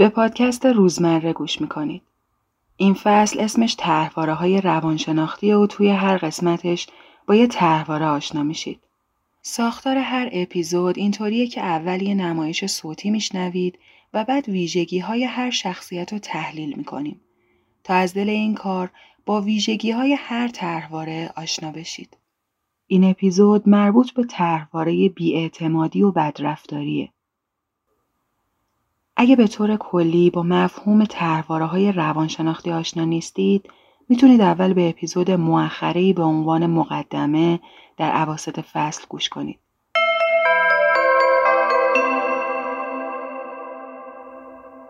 به پادکست روزمره گوش می‌کنید. این فصل اسمش تحواره های روانشناختی و توی هر قسمتش با یه تحواره آشنا میشید. ساختار هر اپیزود اینطوریه که اول یه نمایش صوتی میشنوید و بعد ویژگی های هر شخصیت رو تحلیل می‌کنیم تا از دل این کار با ویژگی های هر طرحواره آشنا بشید. این اپیزود مربوط به طرحواره بیاعتمادی و بدرفتاریه. اگه به طور کلی با مفهوم طرحواره های روانشناختی آشنا نیستید، می‌تونید اول به اپیزود مؤخره به عنوان مقدمه در عواسط فصل گوش کنید.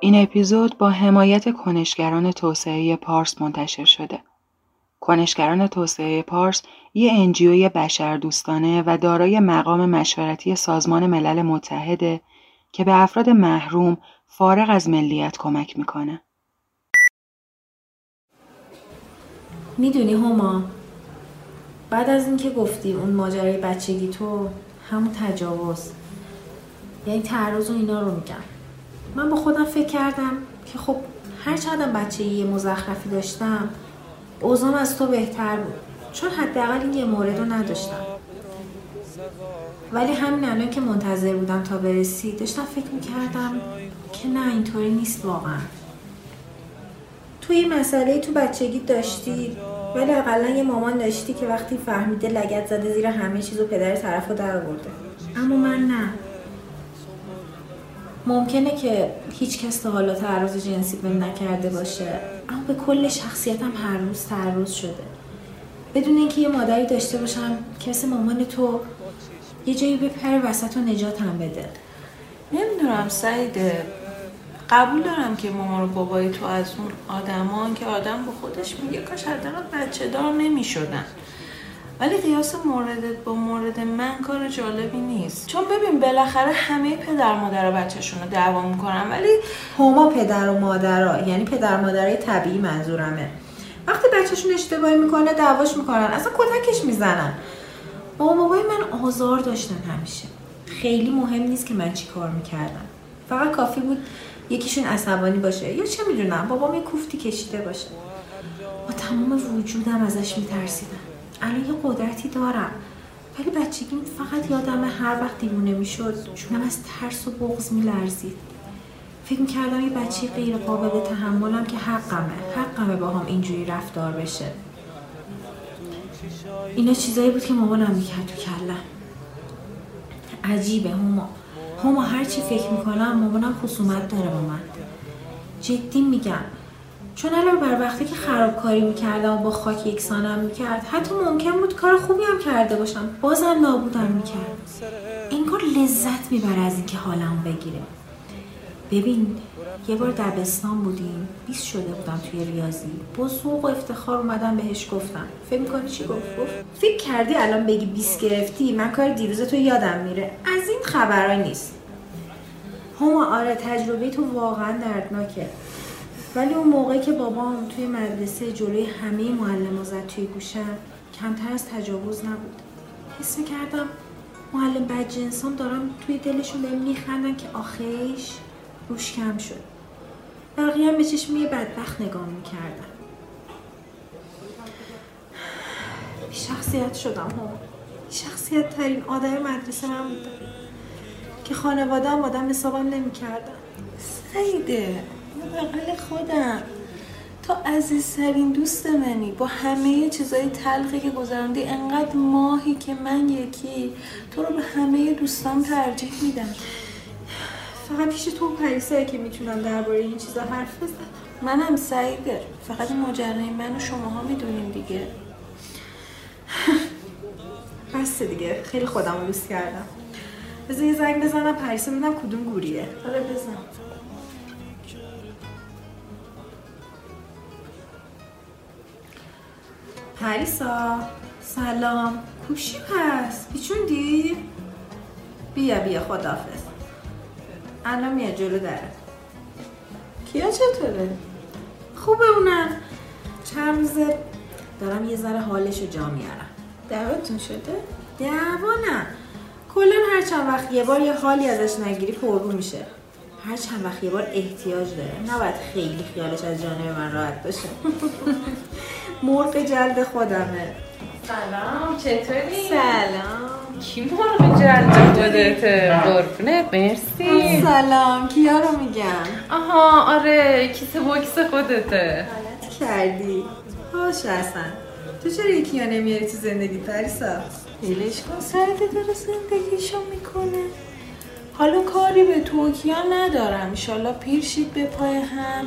این اپیزود با حمایت کنشگران توسعه پارس منتشر شده. کنشگران توسعه پارس یه انجیوی بشردوستانه و دارای مقام مشورتی سازمان ملل متحده که به افراد محروم فارغ از ملیت کمک می‌کنه. می‌دونی هما بعد از اینکه گفتیم اون ماجرای بچگی تو همون تجاوز. یعنی تعرض و اینا رو میگم. من با خودم فکر کردم که خب هر چقدر بچگی مزخرفی داشتم اوزام از تو بهتر بود. چون حداقل این یه مورد رو نداشتم. ولی همین الان که منتظر بودم تا برسی داشتم فکر می‌کردم که نه اینطوری نیست واقعا. تو این مسئله تو بچگی داشتی ولی اقلا یه مامان داشتی که وقتی فهمیده لگت زده زیر همه چیز و پدر طرف رو در آورده. اما من نه. ممکنه که هیچ کس تا حالا تعرض جنسی بهم نکرده باشه اما به کل شخصیتم هر روز تعرض شده. بدون اینکه یه مادری داشته باشم مثل مامان تو یه جایی بپره وسط و نجاتم بده. نمی‌دونم سعیده قبول دارم که مامان و بابای تو از اون آدمان که آدم به خودش میگه کاش حداقل بچه دار نمی‌شدن. ولی قیاس موردت با مورد من کار جالبی نیست. چون ببین بالاخره همه پدر مادر بچهشون رو دعوا می‌کنن ولی هما پدر و مادرها یعنی پدر مادرای طبیعی منظورمه. وقتی بچهشون اشتباهی می‌کنه دعواش می‌کنن اصلا کتکش می‌زنن. بابا بابای من آزار داشتن همیشه. خیلی مهم نیست که من چی کار می‌کردم. فقط کافی بود یکیشون عصبانی باشه. یا چه می‌دونم بابام یه کوفتی کشیده باشه. با تمام وجودم ازش میترسیدم. الان یه قدرتی دارم. ولی بچگیم فقط یادم هر وقت دیوونه می‌شد چونم از ترس و بغض میلرزید. فکر می‌کردم یه بچه غیر قابل تحملم که حقمه. حقمه با هم اینجوری رفتار بشه. اینا چیزایی بود که مامانم می‌کرد تو کلم عجیبه هما هما هر چی فکر می‌کنم مامانم خصومت داره با من. جدی میگم. چون الان بر وقتی که خرابکاری می‌کردم و با خاک یکسانم می‌کرد حتی ممکن بود کار خوبی هم کرده باشم. بازم نابودم می‌کرد. این کار لذت می‌بره از اینکه حالمو بگیره. ببین یه بار دبستان بودیم. 20 شده بودم توی ریاضی. با و افتخار اومدم بهش گفتم. فکر می‌کنی چی گفت؟ فکر کردی الان بگی 20 گرفتی؟ من کار دیروز تو یادم میره. از این خبرها نیست. هما آره تجربه تو واقعا دردناکه. ولی اون موقعی که بابام توی مدرسه جلوی همه معلم زد توی گوشم کمتر از تجاوز نبود. حس کردم معلم بدجنسان دارم توی دلشون بهم میخندن که آخیش روش کم شد. بقیه هم به چشم یه بدبخت نگاه می‌کردن. شخصیت شدم ها. شخصیت ترین آدم مدرسه من بودم. که خانواده هم آدم حسابم نمی‌کردن. سعیده. بقل خودم. تو عزیزترین دوست منی. با همه چیزای تلخی که گذراندی انقدر ماهی که من یکی تو رو به همه دوستان ترجیح میدم. فقط پیش تو پریسه که می‌تونم درباره این چیزا حرف بزنم منم سعیده فقط ماجرای من و شماها می‌دونیم دیگه. بسته دیگه. خیلی خودم رو دوست کردم. بذار یه زنگ بزنم. پریسه ببینم کدوم گوریه. آره بزن. پریسا سلام. کوشی پس. پیچوندی؟ بیا بیا. خدافز الان میاد جلو داره. کیا چطوره؟ خوبه اونم. چند روزه دارم یه ذره حالش رو جا میارم. دعوتون شده؟ دعوا نه. کلا هر چند وقت یه بار یه حالی ازش نگیری پررو میشه. هر چند وقت یه بار احتیاج داره. نباید خیلی خیالش از جانب من راحت باشه. مرغ جلد خودمه. سلام چطوری؟ سلام. کی مرغ جلد خودته؟ قربونه مرسی. سلام کیا رو میگم آها آره کیسه بوکس خودته. غلط کردی؟ باشه اصلا تو چرا یکی ها نمیاری تو زندگی پریسا؟ دلش کن سرده داره زندگیشو می‌کنه. حالا کاری به توکیا ندارم. ایشالا پیر شید به پای هم.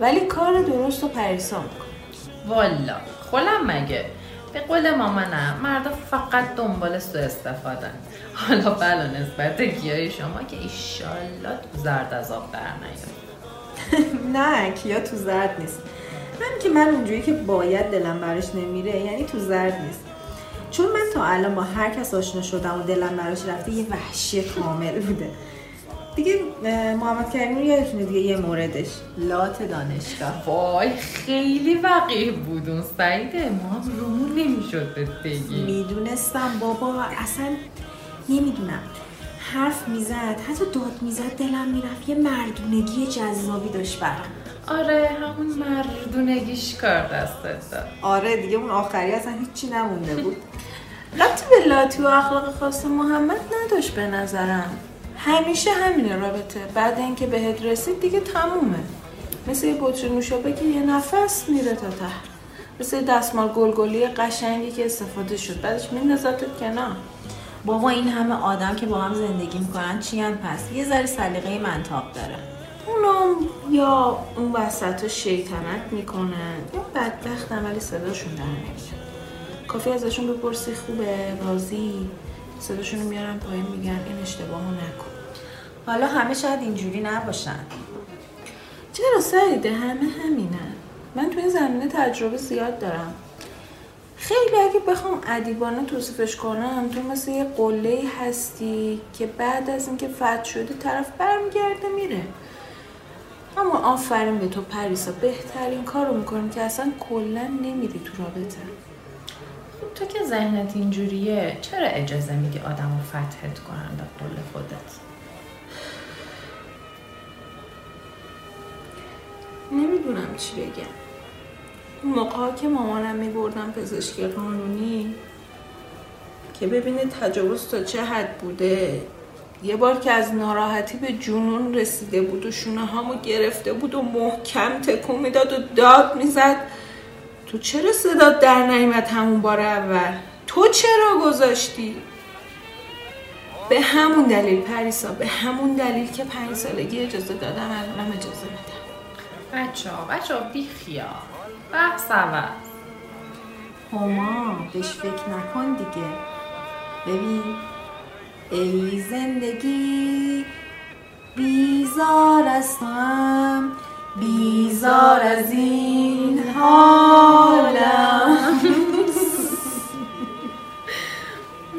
ولی کار درست و پریسا می‌کنه. والا خولم مگه؟ به قول مامانم مردا فقط دنبال سو استفادن. حالا بلا نسبت گیای شما که ایشالله تو زرد از آب در نه کیا تو زرد نیست. من که من اونجوری که باید دلم براش نمیره یعنی تو زرد نیست. چون من تا الان با هر کس آشنا شدم و دلم براش رفته یه وحشی کامل بوده. دیگه محمد کریمی یادتونه دیگه یه موردش. لات دانشگاه. وای خیلی وقیح بود اون سعیده. ما هم رومون نمی‌شد بگی می‌دونستم بابا اصلا نمی‌دونم. حرف می‌زد حتی داد می‌زد دلم می‌رفت. یه مردونگی جذابی داشت برام. آره همون مردونگیش کار دستت داد. آره دیگه اون آخری اصلا هیچی نمونده بود. ربطی به لاتی و اخلاق خاص محمد نداشت به نظرم. همیشه همینه رابطه. بعد اینکه بهت رسید دیگه تمومه. مثل یه بطری نوشابه که یه نفس میره تا ته. مثل یه دستمال گلگلی قشنگی که استفاده شد. بعدش میندازتت کنار. بابا این همه آدم که با هم زندگی می‌کنن چی هم پس؟ یه ذره سلیقه منطق داره. اونام یا اون وسط ها شیطنت می‌کنن یا بدبختن ولی صداشون در نمیاد. کافی ازشون بپرسی خوبه راضی؟ صداشون رو میارن پایین میگن این اشتباه رو نکن. حالا همه شاید اینجوری نباشن. چرا سعیده همه همینن. من تو این زمینه تجربه زیاد دارم. خیلی اگه بخوام ادیبانه توصیفش کنم تو مثل یه قله هستی که بعد از اینکه فتح شده طرف برمیگرده میره. اما آفرین به تو پریسا بهترین کار رو می‌کنی که اصلا کلا نمیری تو رابطه. خب تو که ذهنت اینجوریه چرا اجازه میدی آدم رو فتحت کنن به قول خودت؟ نمی‌دونم چی بگم. اون موقع که مامانم میبردم پزشکی قانونی که ببینه تجاوز تا چه حد بوده. یه بار که از ناراحتی به جنون رسیده بود و شونه هامو گرفته بود و محکم تکون می‌داد و داد می‌زد. تو چرا صدات در نیامد همون بار اول؟ تو چرا گذاشتی؟ به همون دلیل پریسا به همون دلیل که پنج سالگی اجازه دادم الانم اجازه بدم بچه ها بچه ها بی خیال. بحث عوض. هما بهش فکر نکن دیگه. ببین ای زندگی بیزار هم بیزار از این. حالم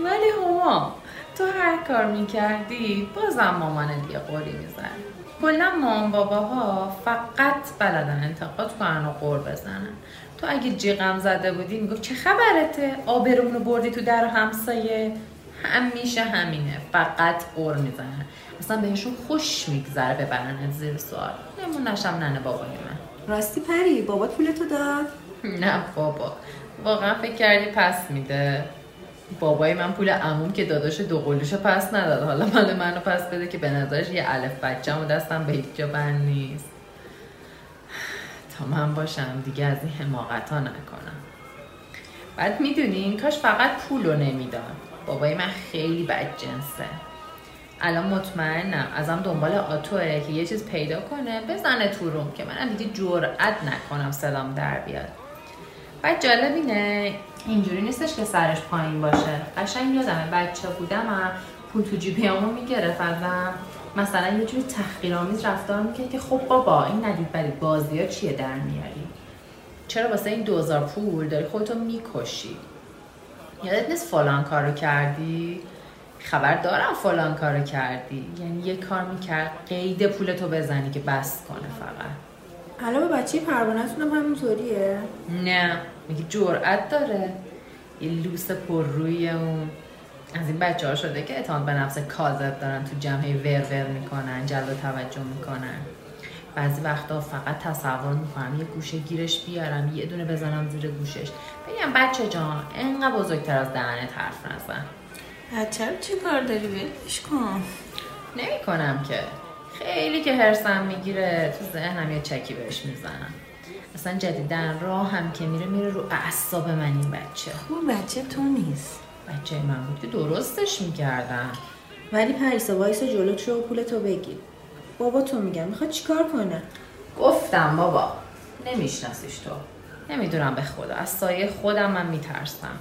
ولی هما تو هر کار می‌کردی بازم مامانت یه قوری میزن کلا مامان باباها فقط بلدن انتقاد کنن و قور بزنن. تو اگه جیغم زده بودی می‌گفت چه خبرته؟ آبرومونو بردی تو در همسایه؟ همیشه همینه فقط قور می‌زنن. اصلا بهشون خوش میگذره ببرنت زیر سوال. نمونشم ننه بابای من راستی پری بابات پولتو داد. نه بابا واقعا فکر کردی پس میده. بابای من پول عموم که داداش دو قلوشو پس نداد. حالا مال منو پس بده که به نظرش یه الف بچه و دستم به هیچ جا بند نیست. تا من باشم دیگه از این حماقت نکنم. بعد می‌دونین کاش فقط پول رو نمی‌داد. بابای من خیلی بد جنسه. الان مطمئنم. ازم دنبال آتوه که یه چیز پیدا کنه بزنه تو روم که منم دیگه جرأت نکنم صدام در بیاد. بعد جالب اینه اینجوری نیستش که سرش پایین باشه. قشنگ یادمه بچه بودم هم پول تو جیبیامو می‌گرفت ازم مثلا یه جوری تحقیرآمیز رفتار می‌کرد که خب بابا این ندید برید بازی ها چیه در میاری؟ چرا واسه این دوزار پول داری خودتو می‌کشی؟ یادت نیست فلان کارو کردی؟ خبر دارم فلان کارو کردی. یعنی یه کار می‌کرد قید پولتو بزنی که بس کنه فقط. الان با بچه پروانه‌تون هم همینطوریه؟ نه میگه جرأت داره. یه لوس پر روی اون از این بچه ها شده که اعتماد به نفس کاذب دارن تو جمعه ور ور می‌کنن جلب توجه می‌کنن. بعضی وقتا فقط تصور می‌کنم یه گوشه گیرش بیارم یه دونه بزنم زیر گوشش. بگم بچه جان انقدر بزرگتر از دهنت حرف نزن. بچه رو چی کار داری ولش کن نمی کنم که. خیلی که هرسم می‌گیره تو ذهنم یه چکی بهش می‌زنم. اصلا جدیدن راه هم که میره میره رو اعصاب من این بچه. اون بچه تو نیست. بچه من بود که درستش می‌کردم. ولی پریسا وایسا جلوت رو پولتو بگیر. بابا تو میگم می‌خواد چیکار کنه؟ گفتم بابا نمیشناسیش تو. نمی‌دونم به خدا. از سایه خودم من میترسم.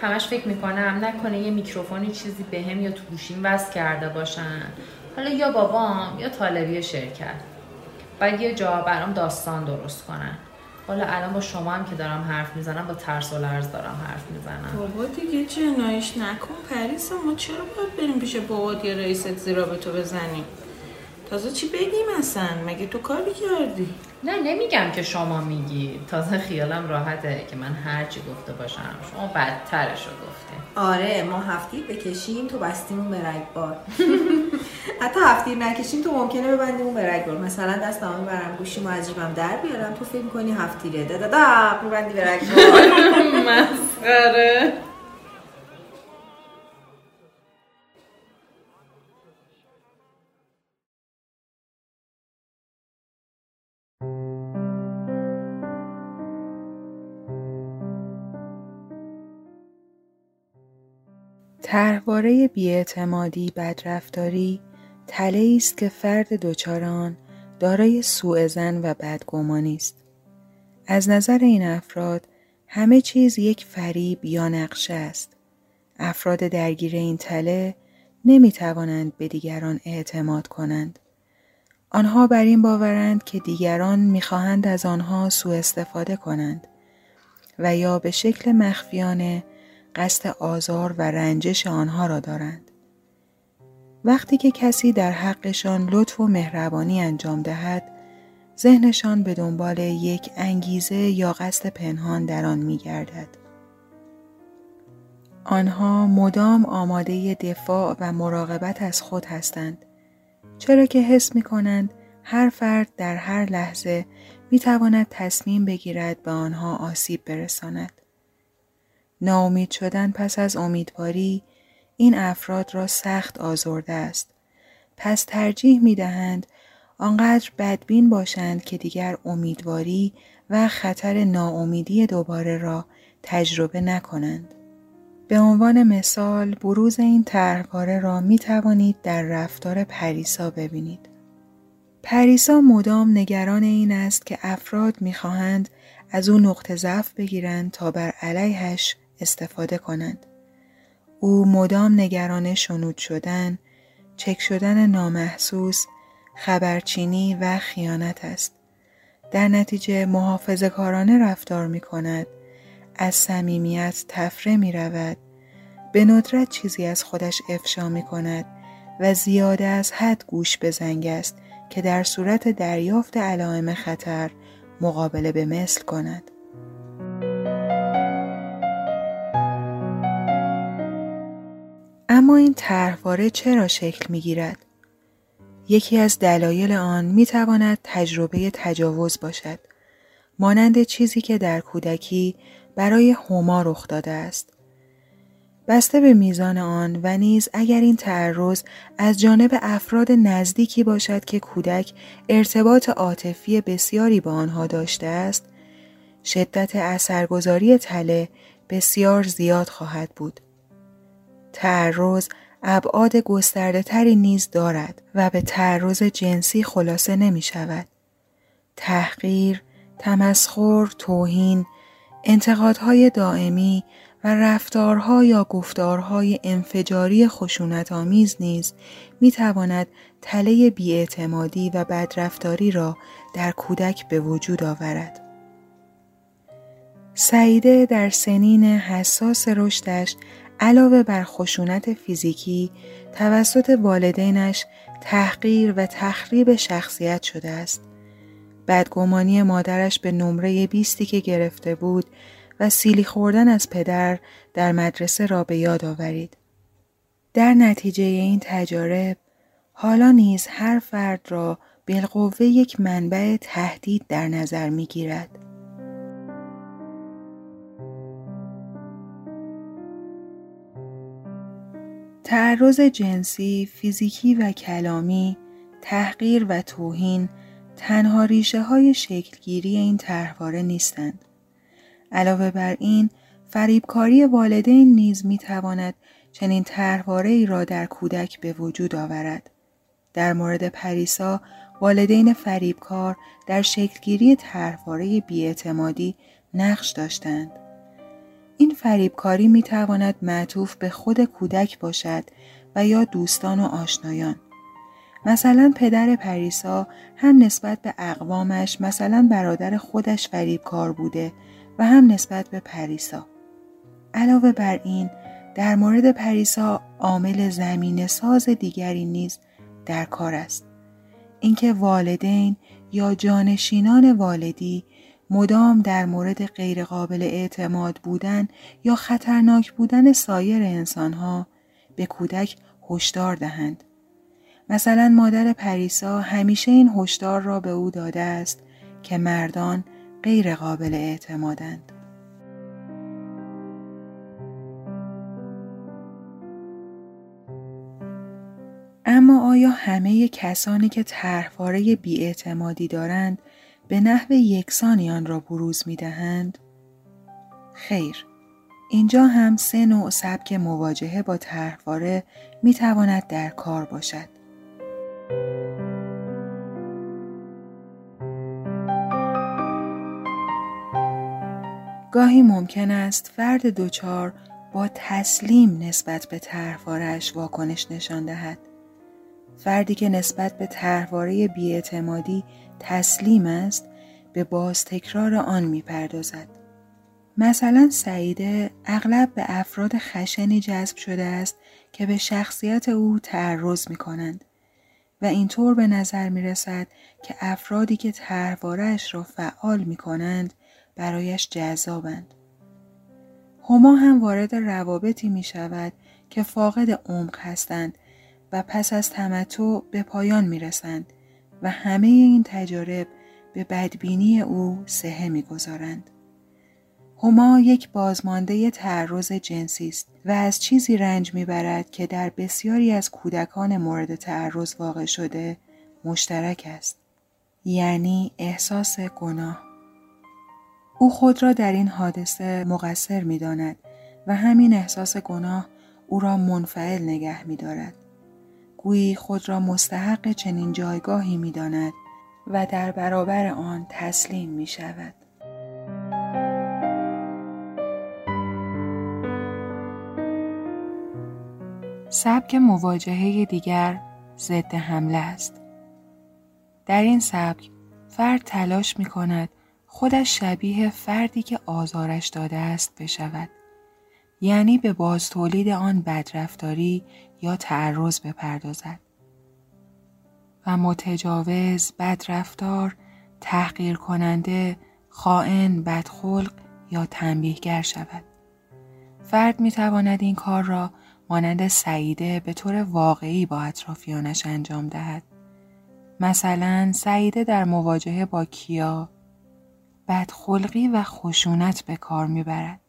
همش فکر می‌کنم نکنه یه میکروفونی چیزی به هم یا تو گوشیم وصل کرده باشن. حالا یا بابام یا طالبی شرکت. بعد یه جا برام داستان درست کنن. حالا الان با شما هم که دارم حرف می‌زنم با ترس و لرز دارم حرف می‌زنم. بابا دیگه جنایش نکن پریسا ما چرا باید بریم پیش بابات یا رئیست زیرا به تو بزنیم؟ تازه چی بگیم اصلا؟ مگه تو کاری کردی؟ نه نمیگم که شما میگی. تازه خیالم راحته که من هرچی گفته باشم. شما بدترش رو گفته آره ما هفتیر بکشیم تو بستیمون به رگبار حتی هفتیر نکشیم تو ممکنه ببندیمون به رگبار مثلا دست تمام برم گوشیم و از جیبم در بیارم. تو فکر کنی هفتیره دا دا دا میبندی به رگبار مسخره. طرحواره بیاعتمادی بدرفتاری تله است که فرد دچار آن دارای سوء زن و بدگمانی است. از نظر این افراد همه چیز یک فریب یا نقشه است. افراد درگیر این تله نمی توانند به دیگران اعتماد کنند. آنها بر این باورند که دیگران می‌خواهند از آنها سوء استفاده کنند و یا به شکل مخفیانه قصد آزار و رنجش آنها را دارند. وقتی که کسی در حقشان لطف و مهربانی انجام دهد، ذهنشان به دنبال یک انگیزه یا قصد پنهان در آن می گردد. آنها مدام آماده دفاع و مراقبت از خود هستند. چرا که حس می کنند هر فرد در هر لحظه می تواند تصمیم بگیرد به آنها آسیب برساند. ناامید شدن پس از امیدواری این افراد را سخت آزرده است. پس ترجیح می دهند آنقدر بدبین باشند که دیگر امیدواری و خطر ناامیدی دوباره را تجربه نکنند. به عنوان مثال بروز این طرحواره را می توانید در رفتار پریسا ببینید. پریسا مدام نگران این است که افراد می خواهند از او نقطه ضعف بگیرند تا بر علیهش استفاده کنند. او مدام نگران شنود شدن، چک شدن نامحسوس، خبرچینی و خیانت است. در نتیجه محافظ کارانه رفتار می کند، از صمیمیت تفره می رود، به ندرت چیزی از خودش افشا می کند و زیاده از حد گوش به زنگ است که در صورت دریافت علائم خطر مقابله به مثل کند. اما این طرحواره چرا شکل می گیرد؟ یکی از دلایل آن می تواند تجربه تجاوز باشد. مانند چیزی که در کودکی برای هما رخ داده است. بسته به میزان آن و نیز اگر این تعرض از جانب افراد نزدیکی باشد که کودک ارتباط عاطفی بسیاری با آنها داشته است، شدت اثرگذاری تله بسیار زیاد خواهد بود. تعرض ابعاد گسترده تری نیز دارد و به تعرض جنسی خلاصه نمی شود. تحقیر، تمسخر، توهین، انتقادهای دائمی و رفتارها یا گفتارهای انفجاری خشونت آمیز نیز می تواند تله بیاعتمادی و بدرفتاری را در کودک به وجود آورد. سعیده در سنین حساس رشدش علاوه بر خشونت فیزیکی توسط والدینش تحقیر و تخریب شخصیت شده است. بدگمانی مادرش به نمره بیستی که گرفته بود و سیلی خوردن از پدر در مدرسه را به یاد آورید. در نتیجه این تجارب حالا نیز هر فرد را بالقوه یک منبع تهدید در نظر می گیرد. تعرض جنسی، فیزیکی و کلامی، تحقیر و توهین تنها ریشه های شکلگیری این طرحواره نیستند. علاوه بر این، فریبکاری والدین نیز می تواند چنین طرحواره ای را در کودک به وجود آورد. در مورد پریسا، والدین فریبکار در شکلگیری طرحواره بیاعتمادی نقش داشتند. این فریبکاری می تواند معطوف به خود کودک باشد و یا دوستان و آشنایان. مثلا پدر پریسا هم نسبت به اقوامش مثلا برادر خودش فریبکار بوده و هم نسبت به پریسا. علاوه بر این در مورد پریسا عامل زمین ساز دیگری نیز در کار است. اینکه والدین یا جانشینان والدی مدام در مورد غیرقابل اعتماد بودن یا خطرناک بودن سایر انسانها به کودک هشدار دهند. مثلا مادر پریسا همیشه این هشدار را به او داده است که مردان غیر قابل اعتمادند. اما آیا همه کسانی که طرحواره بیاعتمادی دارند به نحو یکسانی آن را بروز می دهند؟ خیر، اینجا هم سه نوع سبک مواجهه با طرحواره می تواند در کار باشد. گاهی ممکن است فرد دوچار با تسلیم نسبت به طرحوارهاش واکنش نشان دهد. فردی که نسبت به طرحواره بیاعتمادی تسلیم است به باز تکرار آن می‌پردازد. مثلا سعیده اغلب به افراد خشنی جذب شده است که به شخصیت او تعرض می کنند و اینطور به نظر می رسد که افرادی که طرحوارهاش را فعال می کنند برایش جذابند. هما هم وارد روابطی می شود که فاقد عمق هستند و پس از تمتع به پایان می رسند و همه این تجارب به بدبینی او سهه می گذارند. هما یک بازمانده تعرض جنسی است و از چیزی رنج می‌برد که در بسیاری از کودکان مورد تعرض واقع شده مشترک است یعنی احساس گناه او خود را در این حادثه مقصر می داند و همین احساس گناه او را منفعل نگه می دارد. گویی خود را مستحق چنین جایگاهی می داند و در برابر آن تسلیم می شود. سبک مواجهه دیگر ضد حمله است. در این سبک فرد تلاش می کند خودش شبیه فردی که آزارش داده است بشود. یعنی به باز تولید آن بدرفتاری یا تعرض بپردازد. و متجاوز، بدرفتار، تحقیر کننده، خائن، بدخلق یا تنبیهگر شود. فرد می تواند این کار را مانند سعیده به طور واقعی با اطرافیانش انجام دهد. مثلا سعیده در مواجهه با کیا بدخلقی و خشونت به کار می‌برد.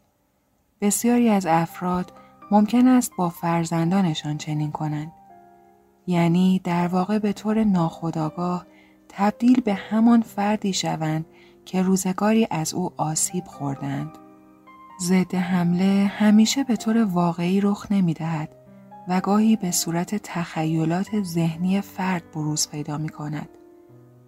بسیاری از افراد ممکن است با فرزندانشان چنین کنند. یعنی در واقع به طور ناخودآگاه تبدیل به همان فردی شوند که روزگاری از او آسیب خوردند. ضد حمله همیشه به طور واقعی رخ نمی دهد و گاهی به صورت تخیلات ذهنی فرد بروز پیدا می کند.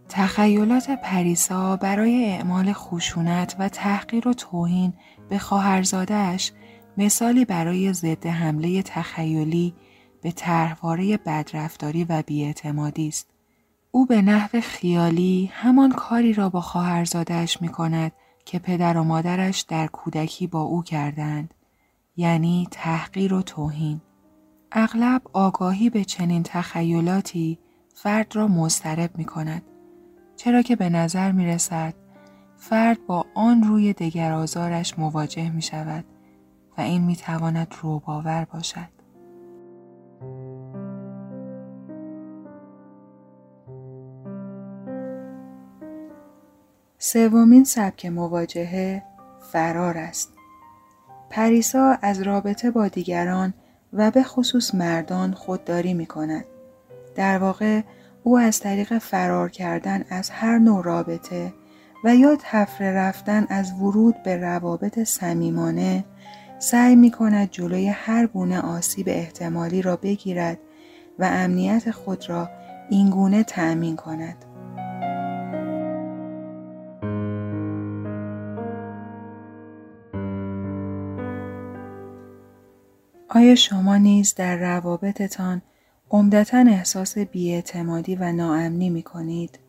تخیلات پریسا برای اعمال خشونت و تحقیر و توهین به خواهرزادهاش مثالی برای ضد حمله تخیلی به طرحواره بدرفتاری و بیاعتمادی است. او به نحو خیالی همان کاری را با خواهرزادهاش می کند که پدر و مادرش در کودکی با او کردند یعنی تحقیر و توهین اغلب آگاهی به چنین تخیلاتی فرد را مضطرب می کند چرا که به نظر می رسد فرد با آن روی دگر آزارش مواجه می شود و این می تواند روباور باشد. سومین سبک مواجهه فرار است. پریسا از رابطه با دیگران و به خصوص مردان خودداری می کند. در واقع او از طریق فرار کردن از هر نوع رابطه و یا تفره رفتن از ورود به روابط صمیمانه سعی می کند جلوی هر گونه آسیب احتمالی را بگیرد و امنیت خود را اینگونه تأمین کند. آیا شما نیز در روابطتان عمدتا احساس بیاعتمادی و ناامنی می کنید؟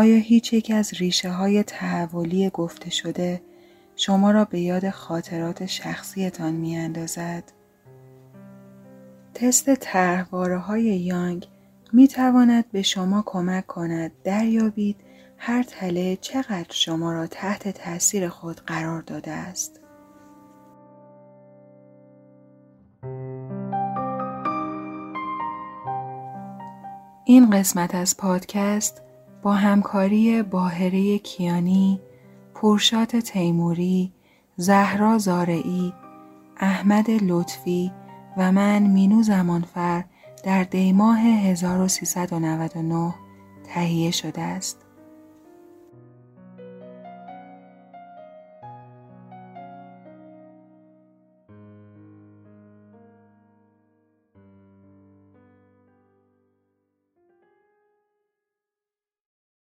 آیا هیچ یک از ریشه های تحولی گفته شده شما را به یاد خاطرات شخصیتان می اندازد؟ تست طرحواره های یانگ می تواند به شما کمک کند دریابید هر تله چقدر شما را تحت تاثیر خود قرار داده است. این قسمت از پادکست با همکاری باهره کیانی، پورشات تیموری، زهرا زارعی، احمد لطفی و من مینو زمانفر در دیماه 1399 تهیه شده است.